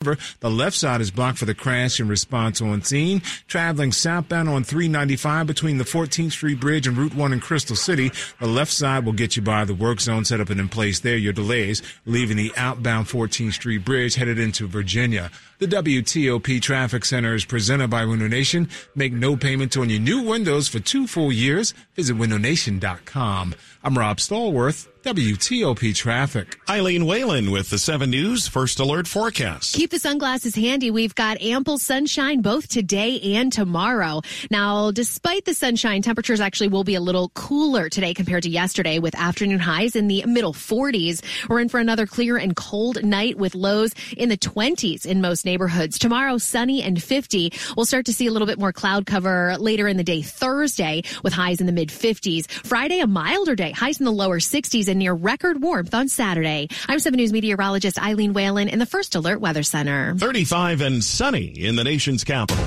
The left side is blocked for the crash and response on scene. Traveling southbound on 395 between the 14th Street Bridge and Route 1 in Crystal City. The left side will get you by the work zone set up and in place there. Your delays leaving the outbound 14th Street Bridge headed into Virginia. The WTOP Traffic Center is presented by Window Nation. Make no payment on your new windows for two full years. Visit windownation.com. I'm Rob Stallworth, WTOP Traffic. Eileen Whelan with the 7 News First Alert Forecast. Keep the sunglasses handy. We've got ample sunshine both today and tomorrow. Now, despite the sunshine, temperatures actually will be a little cooler today compared to yesterday with afternoon highs in the middle 40s. We're in for another clear and cold night with lows in the 20s in most neighborhoods. Tomorrow, sunny and 50. We'll start to see a little bit more cloud cover later in the day Thursday with highs in the mid 50s. Friday, a milder day, highs in the lower 60s and near record warmth on Saturday. I'm 7 News meteorologist Eileen Whelan in the First Alert Weather Center. 35 and sunny in the nation's capital.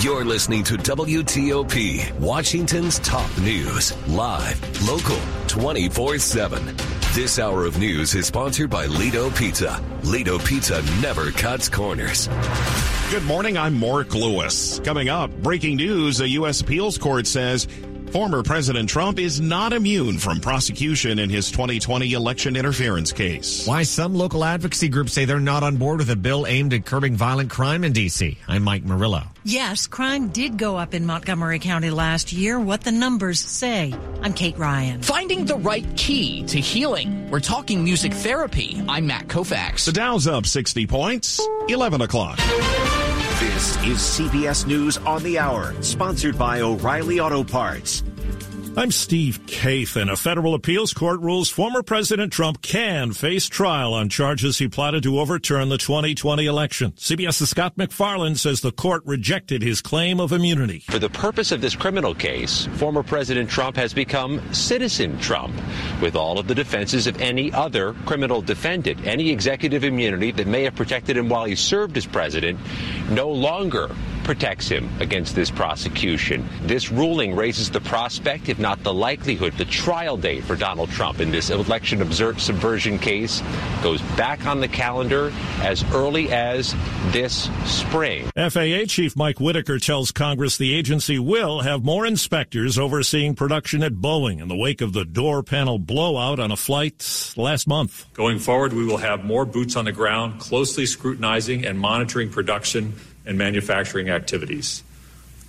You're listening to WTOP, Washington's top news, live, local, 24 7. This hour of news is sponsored by Ledo Pizza. Ledo Pizza never cuts corners. Good morning, I'm Mark Lewis. Coming up, breaking news a U.S. appeals court says Former President Trump is not immune from prosecution in his 2020 election interference case. Why some local advocacy groups say they're not on board with a bill aimed at curbing violent crime in D.C. I'm Mike Murillo. Yes, crime did go up in Montgomery County last year. What the numbers say. I'm Kate Ryan. Finding the right key to healing. We're talking music therapy. I'm Matt Koufax. The Dow's up 60 points, 11 o'clock. This is CBS News on the Hour, sponsored by O'Reilly Auto Parts. I'm Steve Kathan. A federal appeals court rules former President Trump can face trial on charges he plotted to overturn the 2020 election. CBS's Scott MacFarlane says the court rejected his claim of immunity. For the purpose of this criminal case, former President Trump has become citizen Trump, with all of the defenses of any other criminal defendant. Any executive immunity that may have protected him while he served as president no longer protects him against this prosecution. This ruling raises the prospect, if not the likelihood, the trial date for Donald Trump in this election subversion case goes back on the calendar as early as this spring. FAA Chief Mike Whitaker tells Congress the agency will have more inspectors overseeing production at Boeing in the wake of the door panel blowout on a flight last month. Going forward, we will have more boots on the ground, closely scrutinizing and monitoring production and manufacturing activities.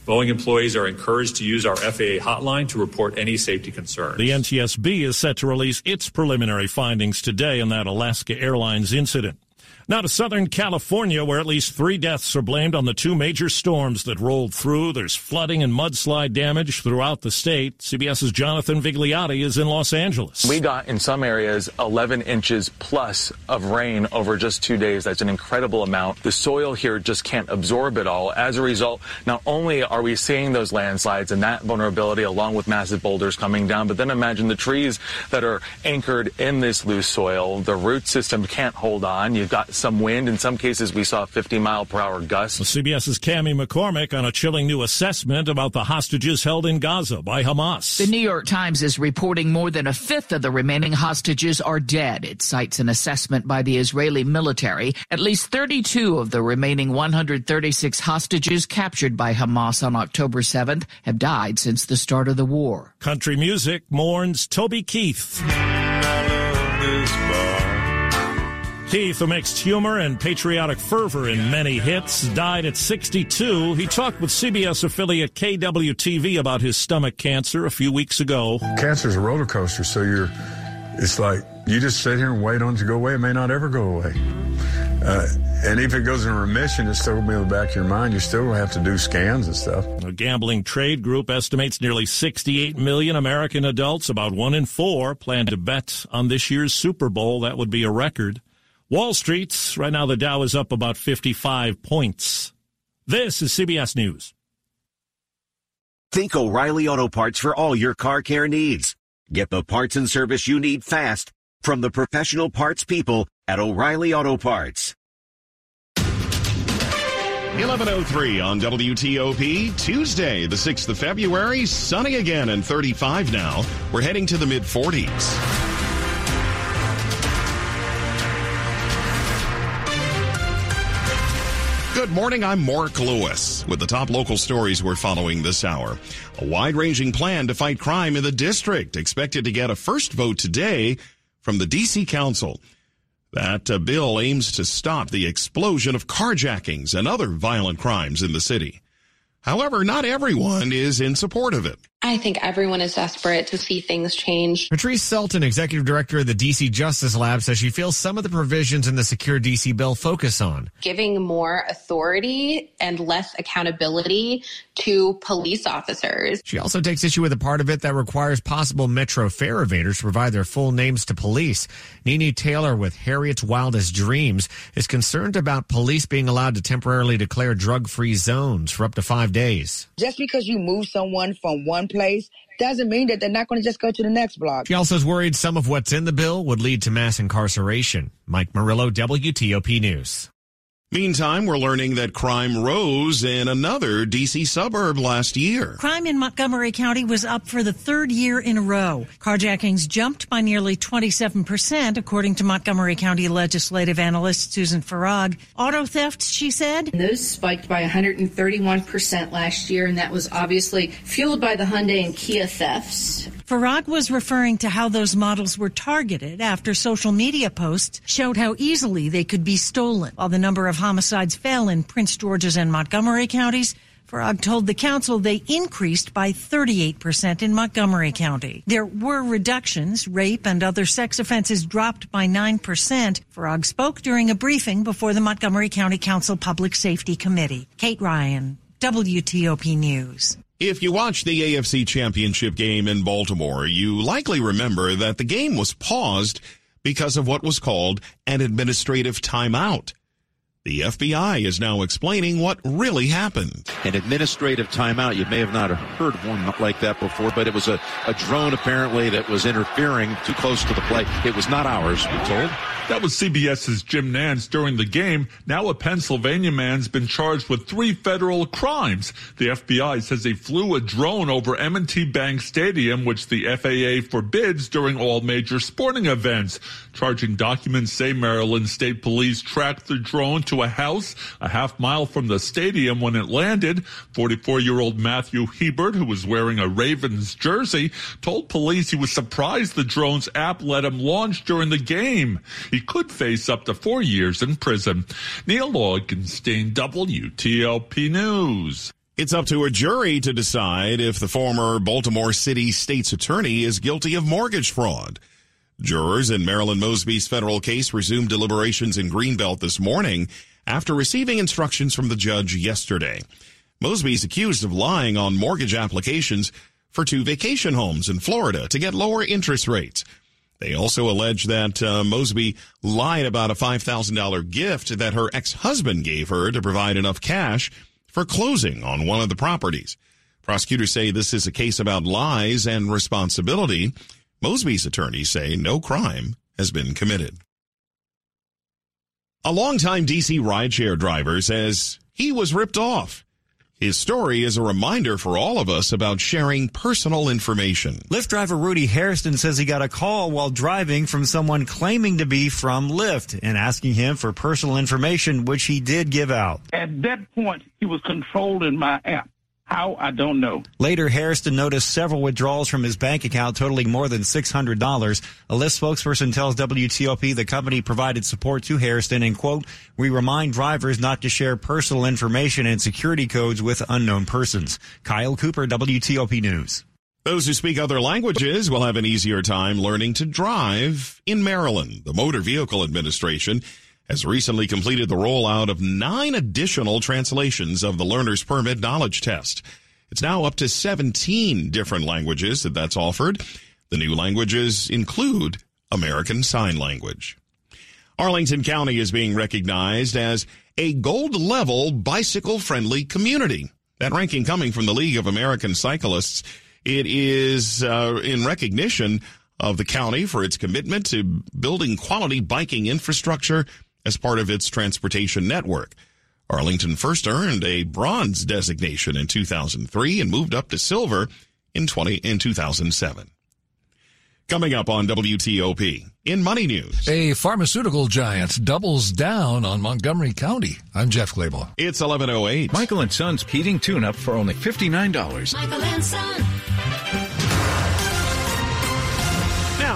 Boeing employees are encouraged to use our FAA hotline to report any safety concerns. The NTSB is set to release its preliminary findings today on that Alaska Airlines incident. Now to Southern California, where at least three deaths are blamed on the two major storms that rolled through. There's flooding and mudslide damage throughout the state. CBS's Jonathan Vigliotti is in Los Angeles. We got in some areas 11 inches plus of rain over just two days. That's an incredible amount. The soil here just can't absorb it all. As a result, not only are we seeing those landslides and that vulnerability along with massive boulders coming down, but then imagine the trees that are anchored in this loose soil. The root system can't hold on. You've got some wind. In some cases, we saw 50 mile per hour gusts. CBS's Cami McCormick on a chilling new assessment about the hostages held in Gaza by Hamas. The New York Times is reporting more than a fifth of the remaining hostages are dead. It cites an assessment by the Israeli military. At least 32 of the remaining 136 hostages captured by Hamas on October 7th have died since the start of the war. Country music mourns Toby Keith. Keith, who mixed humor and patriotic fervor in many hits, died at 62. He talked with CBS affiliate KWTV about his stomach cancer a few weeks ago. Cancer is a roller coaster, so you're, it's like you just sit here and wait on it to go away. It may not ever go away. Uh, and if it goes in remission, it's still going to be in the back of your mind. You still have to do scans and stuff. A gambling trade group estimates nearly 68 million American adults, about one in four, plan to bet on this year's Super Bowl. That would be a record. Wall Street, right now the Dow is up about 55 points. This is CBS News. Think O'Reilly Auto Parts for all your car care needs. Get the parts and service you need fast from the professional parts people at O'Reilly Auto Parts. 1103 on WTOP, Tuesday, the 6th of February, sunny again and 35 now. We're heading to the mid 40s. Good morning. I'm Mark Lewis with the top local stories we're following this hour. A wide ranging plan to fight crime in the district expected to get a first vote today from the D.C. Council. That uh, bill aims to stop the explosion of carjackings and other violent crimes in the city. However, not everyone is in support of it. I think everyone is desperate to see things change. Patrice Sulton, executive director of the DC Justice Lab, says she feels some of the provisions in the Secure DC bill focus on giving more authority and less accountability to police officers. She also takes issue with a part of it that requires possible Metro fare evaders to provide their full names to police. Nee Nee Taylor with Harriet's Wildest Dreams is concerned about police being allowed to temporarily declare drug-free zones for up to five days. Just because you move someone from one place doesn't mean that they're not going to just go to the next block. She also is worried some of what's in the bill would lead to mass incarceration. Mike Murillo, WTOP News. Meantime, we're learning that crime rose in another D.C. suburb last year. Crime in Montgomery County was up for the third year in a row. Carjackings jumped by nearly 27%, according to Montgomery County legislative analyst Susan Farag. Auto thefts, she said. Those spiked by 131% last year, and that was obviously fueled by the Hyundai and Kia thefts. Farag was referring to how those models were targeted after social media posts showed how easily they could be stolen. While the number of homicides fell in Prince George's and Montgomery counties, Farag told the council they increased by 38% in Montgomery County. There were reductions. Rape and other sex offenses dropped by 9%. Farag spoke during a briefing before the Montgomery County Council Public Safety Committee. Kate Ryan, WTOP News. If you watched the AFC Championship game in Baltimore, you likely remember that the game was paused because of what was called an administrative timeout. The FBI is now explaining what really happened. An administrative timeout. You may have not heard one like that before, but it was a, a drone apparently that was interfering too close to the play. It was not ours, we're told. That was CBS's Jim Nantz during the game. Now a Pennsylvania man's been charged with three federal crimes. The FBI says he flew a drone over M&T Bank Stadium, which the FAA forbids during all major sporting events. Charging documents say Maryland State Police tracked the drone to a house a half mile from the stadium when it landed. 44-year-old Matthew Hebert, who was wearing a Ravens jersey, told police he was surprised the drone's app let him launch during the game. He could face up to four years in prison. Neil Augenstein, WTOP News. It's up to a jury to decide if the former Baltimore City state's attorney is guilty of mortgage fraud. Jurors in Marilyn Mosby's federal case resumed deliberations in Greenbelt this morning after receiving instructions from the judge yesterday. Mosby is accused of lying on mortgage applications for two vacation homes in Florida to get lower interest rates. They also allege that uh, Mosby lied about a $5,000 gift that her ex-husband gave her to provide enough cash for closing on one of the properties. Prosecutors say this is a case about lies and responsibility. Mosby's attorneys say no crime has been committed. A longtime DC rideshare driver says he was ripped off. His story is a reminder for all of us about sharing personal information. Lyft driver Rudy Hairston says he got a call while driving from someone claiming to be from Lyft and asking him for personal information, which he did give out. At that point, he was controlling my app. How? I don't know. Later, Hairston noticed several withdrawals from his bank account totaling more than $600. A Lyft spokesperson tells WTOP the company provided support to Hairston and, quote, we remind drivers not to share personal information and security codes with unknown persons. Kyle Cooper, WTOP News. Those who speak other languages will have an easier time learning to drive in Maryland. The Motor Vehicle Administration has recently completed the rollout of nine additional translations of the learner's permit knowledge test. It's now up to 17 different languages that that's offered. The new languages include American Sign Language. Arlington County is being recognized as a gold level bicycle friendly community. That ranking coming from the League of American Cyclists. It is uh, in recognition of the county for its commitment to building quality biking infrastructure as part of its transportation network. Arlington first earned a bronze designation in 2003 and moved up to silver in 20 in 2007. Coming up on WTOP in Money News. A pharmaceutical giant doubles down on Montgomery County. I'm Jeff Clabaugh. It's 1108. Michael and Son's heating tune-up for only $59. Michael and Son.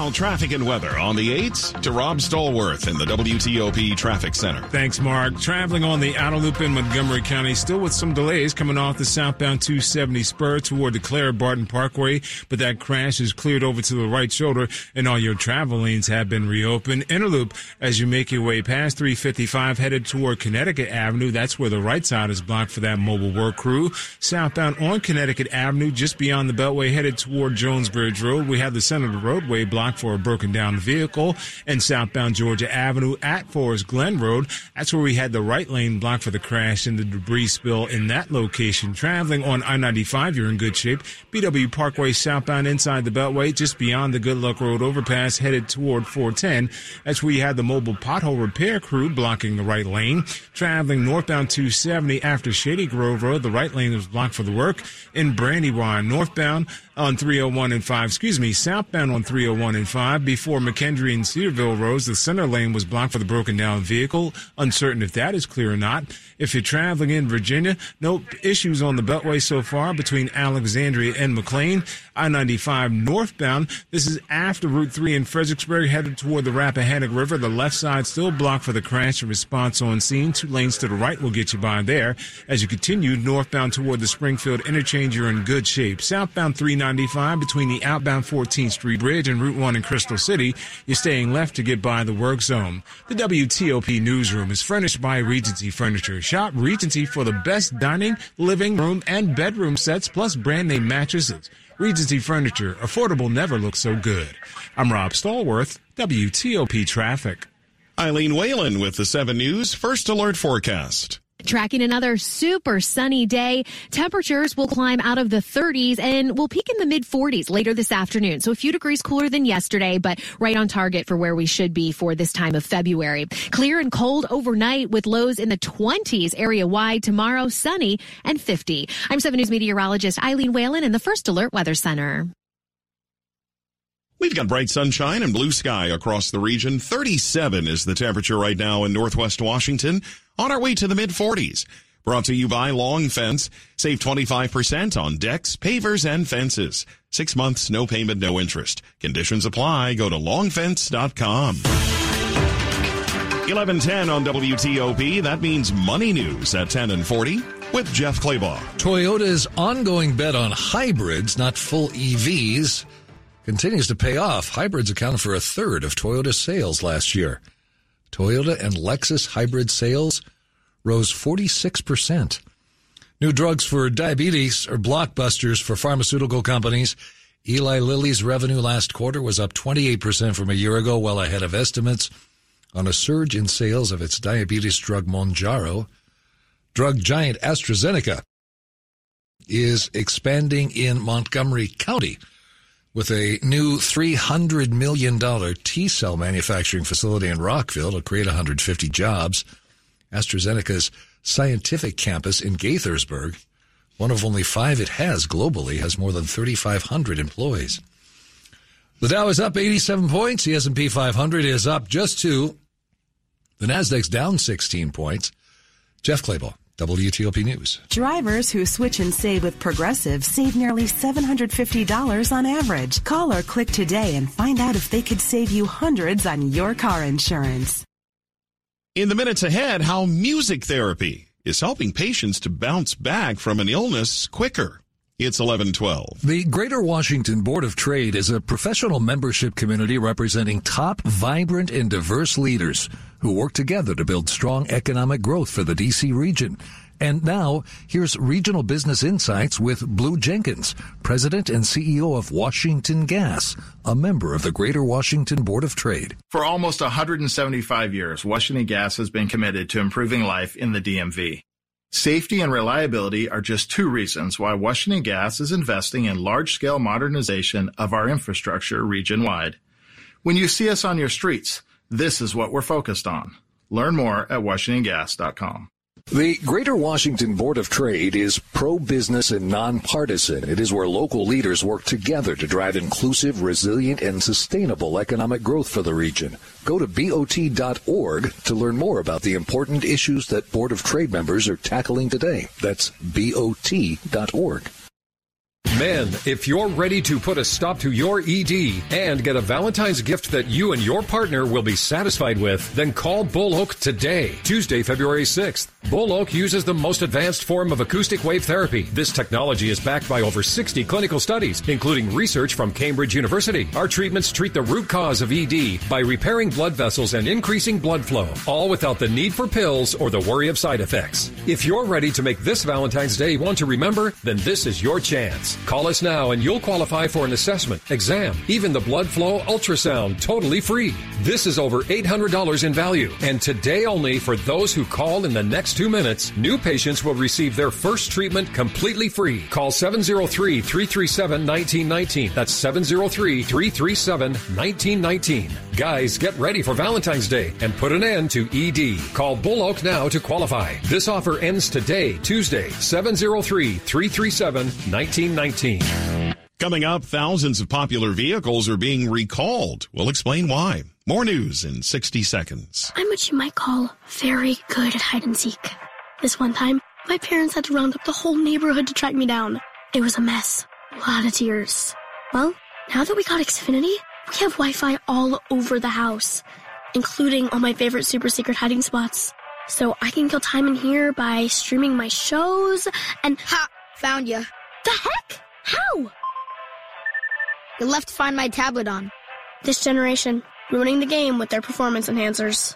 Now, traffic and weather on the 8s to Rob Stallworth in the WTOP Traffic Center. Thanks, Mark. Traveling on the outer loop in Montgomery County, still with some delays coming off the southbound 270 spur toward the Clara Barton Parkway, but that crash is cleared over to the right shoulder and all your travel lanes have been reopened. Inner loop, as you make your way past 355 headed toward Connecticut Avenue, that's where the right side is blocked for that mobile work crew. Southbound on Connecticut Avenue, just beyond the Beltway headed toward Jones Bridge Road, we have the center of the roadway blocked for a broken down vehicle. And southbound Georgia Avenue at Forest Glen Road, that's where we had the right lane blocked for the crash and the debris spill in that location. Traveling on I-95, you're in good shape. BW Parkway southbound inside the Beltway, just beyond the Good Luck Road overpass headed toward 410. That's where you had the mobile pothole repair crew blocking the right lane. Traveling northbound 270 after Shady Grove Road, the right lane was blocked for the work. In Brandywine, northbound on 301 and 5, excuse me, southbound on 301 and 5 before McKendree and Cedarville Roads. The center lane was blocked for the broken down vehicle. Uncertain if that is clear or not. If you're traveling in Virginia, no issues on the Beltway so far between Alexandria and McLean. I-95 northbound. This is after Route 3 in Fredericksburg headed toward the Rappahannock River. The left side still blocked for the crash and response on scene. Two lanes to the right will get you by there. As you continue northbound toward the Springfield interchange, you're in good shape. Southbound 395 between the outbound 14th Street Bridge and Route 1 in Crystal City, you're staying left to get by the work zone. The WTOP newsroom is furnished by Regency Furniture. Shop Regency for the best dining, living room, and bedroom sets, plus brand name mattresses. Regency Furniture. Affordable never looks so good. I'm Rob Stallworth, WTOP Traffic. Eileen Whelan with the 7 News First Alert Forecast. Tracking another super sunny day. Temperatures will climb out of the 30s and will peak in the mid 40s later this afternoon. So a few degrees cooler than yesterday, but right on target for where we should be for this time of February. Clear and cold overnight with lows in the 20s area wide. Tomorrow, sunny and 50. I'm 7 News meteorologist Eileen Whelan in the First Alert Weather Center. We've got bright sunshine and blue sky across the region. 37 is the temperature right now in Northwest Washington. On our way to the mid 40s. Brought to you by Long Fence. Save 25% on decks, pavers, and fences. Six months, no payment, no interest. Conditions apply. Go to longfence.com. 1110 on WTOP. That means money news at 10 and 40 with Jeff Clabaugh. Toyota's ongoing bet on hybrids, not full EVs, continues to pay off. Hybrids accounted for a third of Toyota's sales last year. Toyota and Lexus hybrid sales rose 46%. New drugs for diabetes are blockbusters for pharmaceutical companies. Eli Lilly's revenue last quarter was up 28% from a year ago, well ahead of estimates on a surge in sales of its diabetes drug Mounjaro. Drug giant AstraZeneca is expanding in Montgomery County with a new $300 million T cell manufacturing facility in Rockville to create 150 jobs. AstraZeneca's scientific campus in Gaithersburg, one of only five it has globally, has more than 3,500 employees. The Dow is up 87 points. The S&P 500 is up just two. The Nasdaq's down 16 points. Jeff Clabaugh. WTOP News. Drivers who switch and save with Progressive save nearly $750 on average. Call or click today and find out if they could save you hundreds on your car insurance. In the minutes ahead, how music therapy is helping patients to bounce back from an illness quicker. It's 1112. The Greater Washington Board of Trade is a professional membership community representing top, vibrant, and diverse leaders who work together to build strong economic growth for the DC region. And now, here's Regional Business Insights with Blue Jenkins, President and CEO of Washington Gas, a member of the Greater Washington Board of Trade. For almost 175 years, Washington Gas has been committed to improving life in the DMV. Safety and reliability are just two reasons why Washington Gas is investing in large scale modernization of our infrastructure region wide. When you see us on your streets, this is what we're focused on. Learn more at WashingtonGas.com. The Greater Washington Board of Trade is pro-business and nonpartisan. It is where local leaders work together to drive inclusive, resilient, and sustainable economic growth for the region. Go to BOT.org to learn more about the important issues that Board of Trade members are tackling today. That's BOT.org. Men, if you're ready to put a stop to your ED and get a Valentine's gift that you and your partner will be satisfied with, then call Bull Oak today, Tuesday, February 6th. Bull Oak uses the most advanced form of acoustic wave therapy. This technology is backed by over 60 clinical studies, including research from Cambridge University. Our treatments treat the root cause of ED by repairing blood vessels and increasing blood flow, all without the need for pills or the worry of side effects. If you're ready to make this Valentine's Day one to remember, then this is your chance. Call us now and you'll qualify for an assessment, exam, even the blood flow ultrasound totally free. This is over $800 in value. And today only for those who call in the next two minutes, new patients will receive their first treatment completely free. Call 703 337 1919. That's 703 337 1919. Guys, get ready for Valentine's Day and put an end to ED. Call Bull Oak now to qualify. This offer ends today, Tuesday, 703 337 1919. Coming up, thousands of popular vehicles are being recalled. We'll explain why. More news in 60 seconds. I'm what you might call very good at hide and seek. This one time, my parents had to round up the whole neighborhood to track me down. It was a mess. A lot of tears. Well, now that we got Xfinity, we have Wi-Fi all over the house, including all my favorite super secret hiding spots. So I can kill time in here by streaming my shows and ha, found you. The heck? How? You left to Find My tablet on. This generation, ruining the game with their performance enhancers.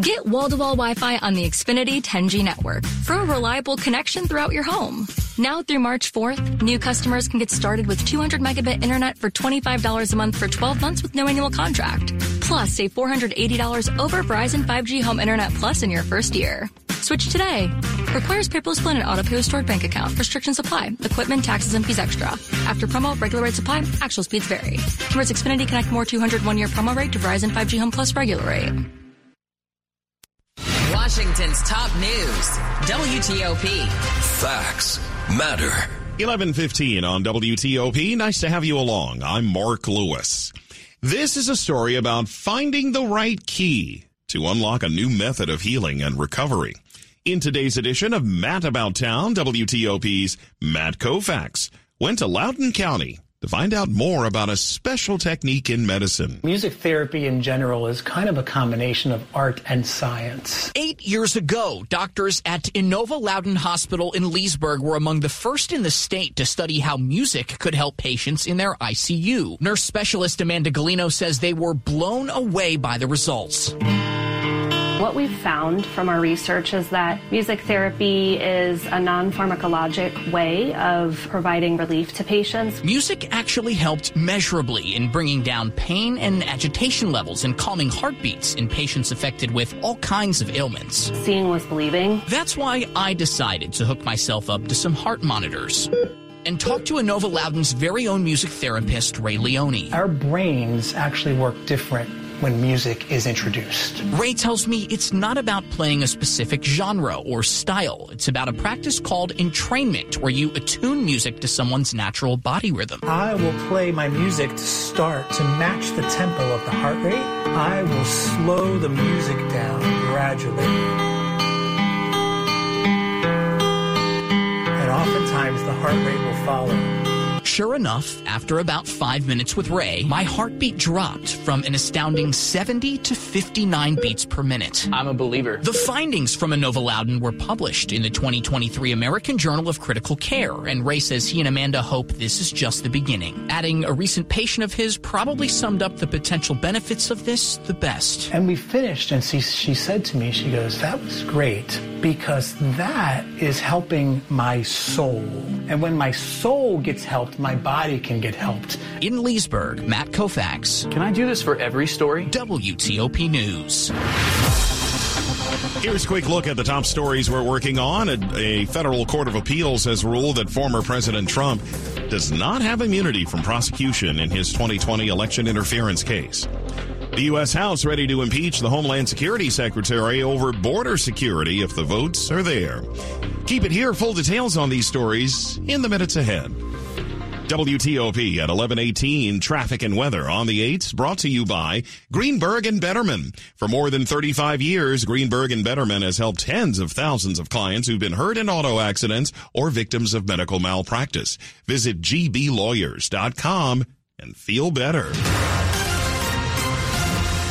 Get wall-to-wall Wi-Fi on the Xfinity 10G network for a reliable connection throughout your home. Now through March 4th, new customers can get started with 200 megabit internet for $25 a month for 12 months with no annual contract. Plus, save $480 over Verizon 5G Home Internet Plus in your first year. Switch today. Requires paperless plan and auto pay with stored bank account. Restrictions apply. Equipment, taxes, and fees extra. After promo, regular rate supply. Actual speeds vary. Converts Xfinity Connect More 200 one year promo rate to Verizon 5G Home Plus regular rate. Washington's top news, WTOP. Facts matter. 1115 on WTOP. Nice to have you along. I'm Mark Lewis. This is a story about finding the right key to unlock a new method of healing and recovery. In today's edition of Matt About Town, WTOP's Matt Koufax went to Loudoun County to find out more about a special technique in medicine. Music therapy in general is kind of a combination of art and science. Eight years ago, doctors at Inova Loudoun Hospital in Leesburg were among the first in the state to study how music could help patients in their ICU. Nurse specialist Amanda Galino says they were blown away by the results. What we've found from our research is that music therapy is a non pharmacologic way of providing relief to patients. Music actually helped measurably in bringing down pain and agitation levels and calming heartbeats in patients affected with all kinds of ailments. Seeing was believing. That's why I decided to hook myself up to some heart monitors and talk to Inova Loudoun's very own music therapist, Ray Leone. Our brains actually work different when music is introduced. Ray tells me it's not about playing a specific genre or style. It's about a practice called entrainment, where you attune music to someone's natural body rhythm. I will play my music to start to match the tempo of the heart rate. I will slow the music down gradually. And oftentimes the heart rate will follow. Sure enough, after about five minutes with Ray, my heartbeat dropped from an astounding 70 to 59 beats per minute. I'm a believer. The findings from Inova Loudoun were published in the 2023 American Journal of Critical Care, and Ray says he and Amanda hope this is just the beginning. Adding a recent patient of his probably summed up the potential benefits of this the best. And we finished, and she, she said to me, she goes, That was great because that is helping my soul. And when my soul gets helped, my body can get helped. In Leesburg, Matt Koufax. Can I do this for every story? WTOP News. Here's a quick look at the top stories we're working on. A, a, federal court of appeals has ruled that former President Trump does not have immunity from prosecution in his 2020 election interference case. The U.S. House ready to impeach the Homeland Security Secretary over border security if the votes are there. Keep it here. Full details on these stories in the minutes ahead. WTOP at 1118 traffic and weather on the 8s brought to you by Greenberg and Bederman. For more than 35 years, Greenberg and Bederman has helped tens of thousands of clients who've been hurt in auto accidents or victims of medical malpractice. Visit gblawyers.com and feel better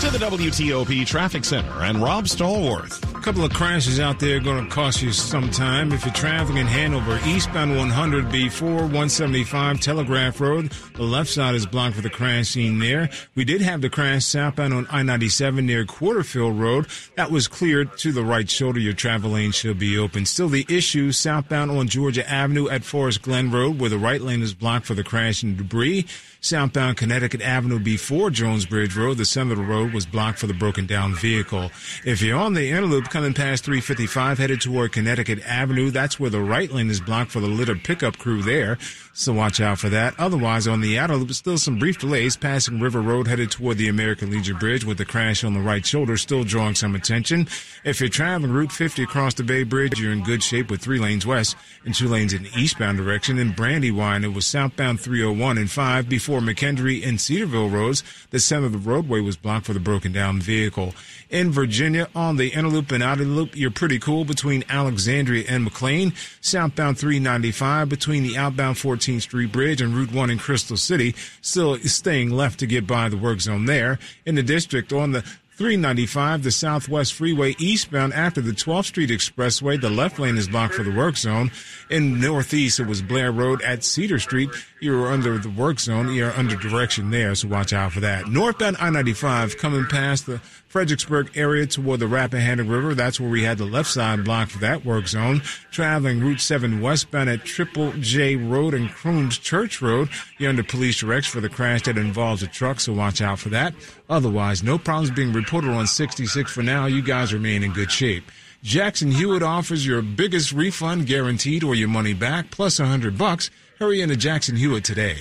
to the WTOP Traffic Center and Rob Stallworth. A couple of crashes out there going to cost you some time. If you're traveling in Hanover, eastbound 100 before 175 Telegraph Road, the left side is blocked for the crash scene there. We did have the crash southbound on I-97 near Quarterfield Road. That was cleared to the right shoulder. Your travel lane should be open. Still the issue southbound on Georgia Avenue at Forest Glen Road where the right lane is blocked for the crash and debris. Southbound Connecticut Avenue before Jones Bridge Road, the center of the road was blocked for the broken down vehicle. If you're on the Interloop coming past 355 headed toward Connecticut Avenue, that's where the right lane is blocked for the litter pickup crew there. So watch out for that. Otherwise, on the outer loop, still some brief delays passing River Road headed toward the American Legion Bridge with the crash on the right shoulder still drawing some attention. If you're traveling Route 50 across the Bay Bridge, you're in good shape with three lanes west and two lanes in eastbound direction. In Brandywine, it was southbound 301 and 5 before McKendree and Cedarville roads. The center of the roadway was blocked for the broken down vehicle. In Virginia, on the inner loop and outer loop, you're pretty cool between Alexandria and McLean. Southbound 395 between the outbound 14th Street Bridge and Route 1 in Crystal City. Still staying left to get by the work zone there. In the district, on the 395, the Southwest Freeway eastbound after the 12th Street Expressway. The left lane is blocked for the work zone. In Northeast, it was Blair Road at Cedar Street. You're under the work zone. You're under direction there, so watch out for that. Northbound I-95 coming past the Fredericksburg area toward the Rappahannock River. That's where we had the left side blocked for that work zone. Traveling Route 7 westbound at Triple J Road and Croons Church Road. You're under police directs for the crash that involves a truck, so watch out for that. Otherwise, no problems being reported on 66 for now. You guys remain in good shape. Jackson Hewitt offers your biggest refund guaranteed or your money back hundred bucks. Hurry into Jackson Hewitt today.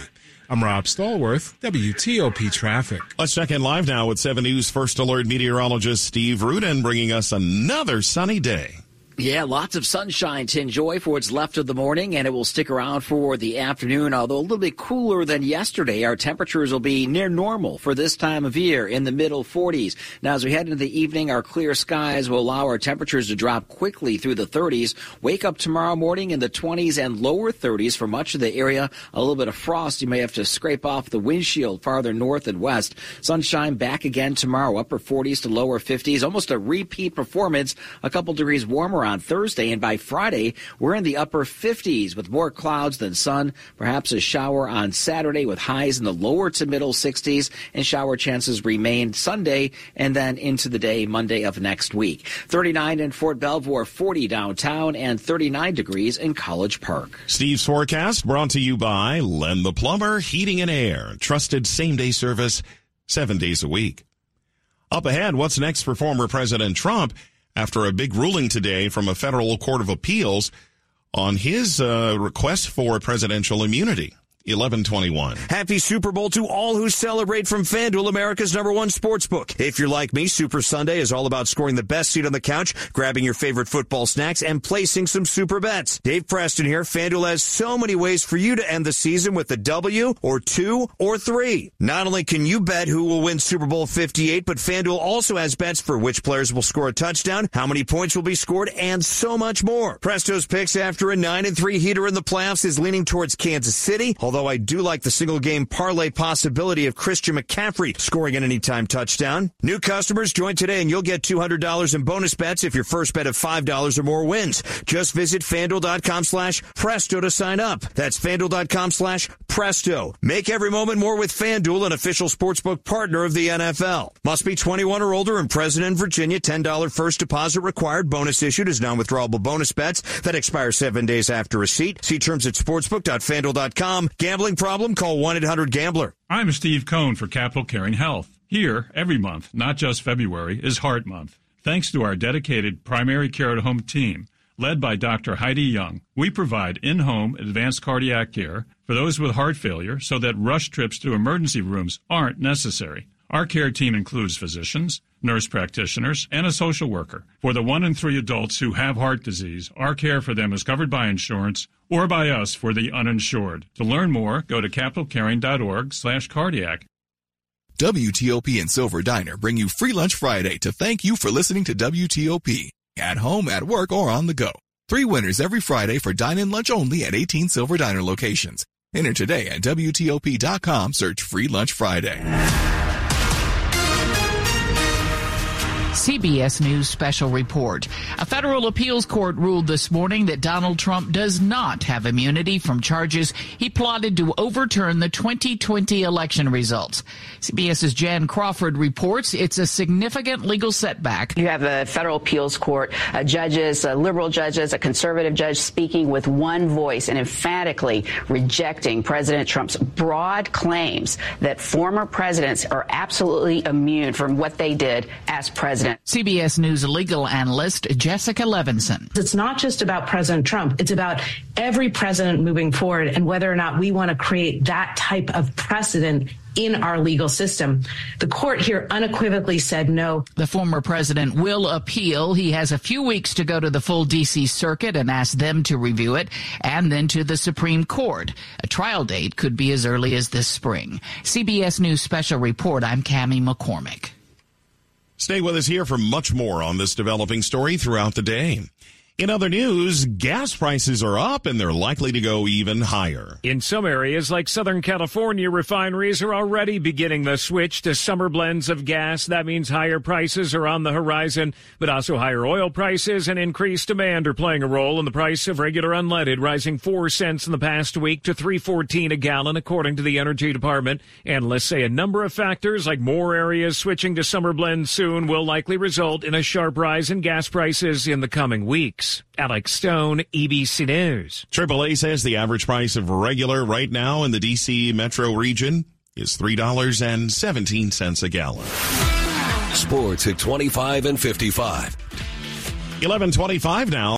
I'm Rob Stallworth, WTOP Traffic. Let's check in live now with 7 News First Alert meteorologist Steve Rudin bringing us another sunny day. Yeah, lots of sunshine to enjoy for what's left of the morning, and it will stick around for the afternoon, although a little bit cooler than yesterday. Our temperatures will be near normal for this time of year in the middle 40s. Now, as we head into the evening, our clear skies will allow our temperatures to drop quickly through the 30s. Wake up tomorrow morning in the 20s and lower 30s for much of the area. A little bit of frost. You may have to scrape off the windshield farther north and west. Sunshine back again tomorrow, upper 40s to lower 50s. Almost a repeat performance, a couple degrees warmer on Thursday, and by Friday, we're in the upper 50s with more clouds than sun. Perhaps a shower on Saturday with highs in the lower to middle 60s, and shower chances remain Sunday and then into the day Monday of next week. 39 in Fort Belvoir, 40 downtown, and 39 degrees in College Park. Steve's forecast brought to you by Len the Plumber Heating and Air. Trusted same day service seven days a week. Up ahead, what's next for former President Trump? After a big ruling today from a federal court of appeals on his uh, request for presidential immunity. 1121. Happy Super Bowl to all who celebrate from FanDuel, America's number one sports book. If you're like me, Super Sunday is all about scoring the best seat on the couch, grabbing your favorite football snacks, and placing some super bets. Dave Preston here. FanDuel has so many ways for you to end the season with a W or two or three. Not only can you bet who will win Super Bowl 58, but FanDuel also has bets for which players will score a touchdown, how many points will be scored, and so much more. Presto's picks after a 9 and 3 heater in the playoffs is leaning towards Kansas City although I do like the single game parlay possibility of Christian McCaffrey scoring an anytime touchdown. New customers join today and you'll get $200 in bonus bets if your first bet of $5 or more wins. Just visit fanduel.com slash presto to sign up. That's fanduel.com slash presto. Make every moment more with Fanduel, an official sportsbook partner of the NFL. Must be 21 or older and present in Virginia. $10 first deposit required. Bonus issued is non-withdrawable bonus bets that expire seven days after receipt. See terms at sportsbook.fanduel.com. Gambling problem? Call 1-800-GAMBLER. I'm Steve Cohn for Capital Caring Health. Here, every month, not just February, is Heart Month. Thanks to our dedicated primary care at home team, led by Dr. Heidi Young, we provide in home advanced cardiac care for those with heart failure so that rush trips to emergency rooms aren't necessary. Our care team includes physicians, nurse practitioners, and a social worker. For the one in three adults who have heart disease, our care for them is covered by insurance or by us for the uninsured. To learn more, go to capitalcaring.org slash cardiac. WTOP and Silver Diner bring you Free Lunch Friday to thank you for listening to WTOP. At home, at work, or on the go. Three winners every Friday for dine-in lunch only at 18 Silver Diner locations. Enter today at WTOP.com, search Free Lunch Friday. CBS News special report. A federal appeals court ruled this morning that Donald Trump does not have immunity from charges he plotted to overturn the 2020 election results. CBS's Jan Crawford reports it's a significant legal setback. You have a federal appeals court, uh, judges, uh, liberal judges, a conservative judge speaking with one voice and emphatically rejecting President Trump's broad claims that former presidents are absolutely immune from what they did as president president. CBS News legal analyst Jessica Levinson. It's not just about President Trump. It's about every president moving forward and whether or not we want to create that type of precedent in our legal system. The court here unequivocally said no. The former president will appeal. He has a few weeks to go to the full D.C. Circuit and ask them to review it, and then to the Supreme Court. A trial date could be as early as this spring. CBS News Special Report, I'm Cami McCormick. Stay with us here for much more on this developing story throughout the day. In other news, gas prices are up and they're likely to go even higher. In some areas like Southern California, refineries are already beginning the switch to summer blends of gas. That means higher prices are on the horizon, but also higher oil prices and increased demand are playing a role in the price of regular unleaded, rising 4 cents in the past week to 314 a gallon according to the Energy Department. Analysts say a number of factors like more areas switching to summer blends soon will likely result in a sharp rise in gas prices in the coming weeks. Alex Stone, ABC News. AAA says the average price of regular right now in the D.C. metro region is $3.17 a gallon. Sports at 25 and 55. 1125 now.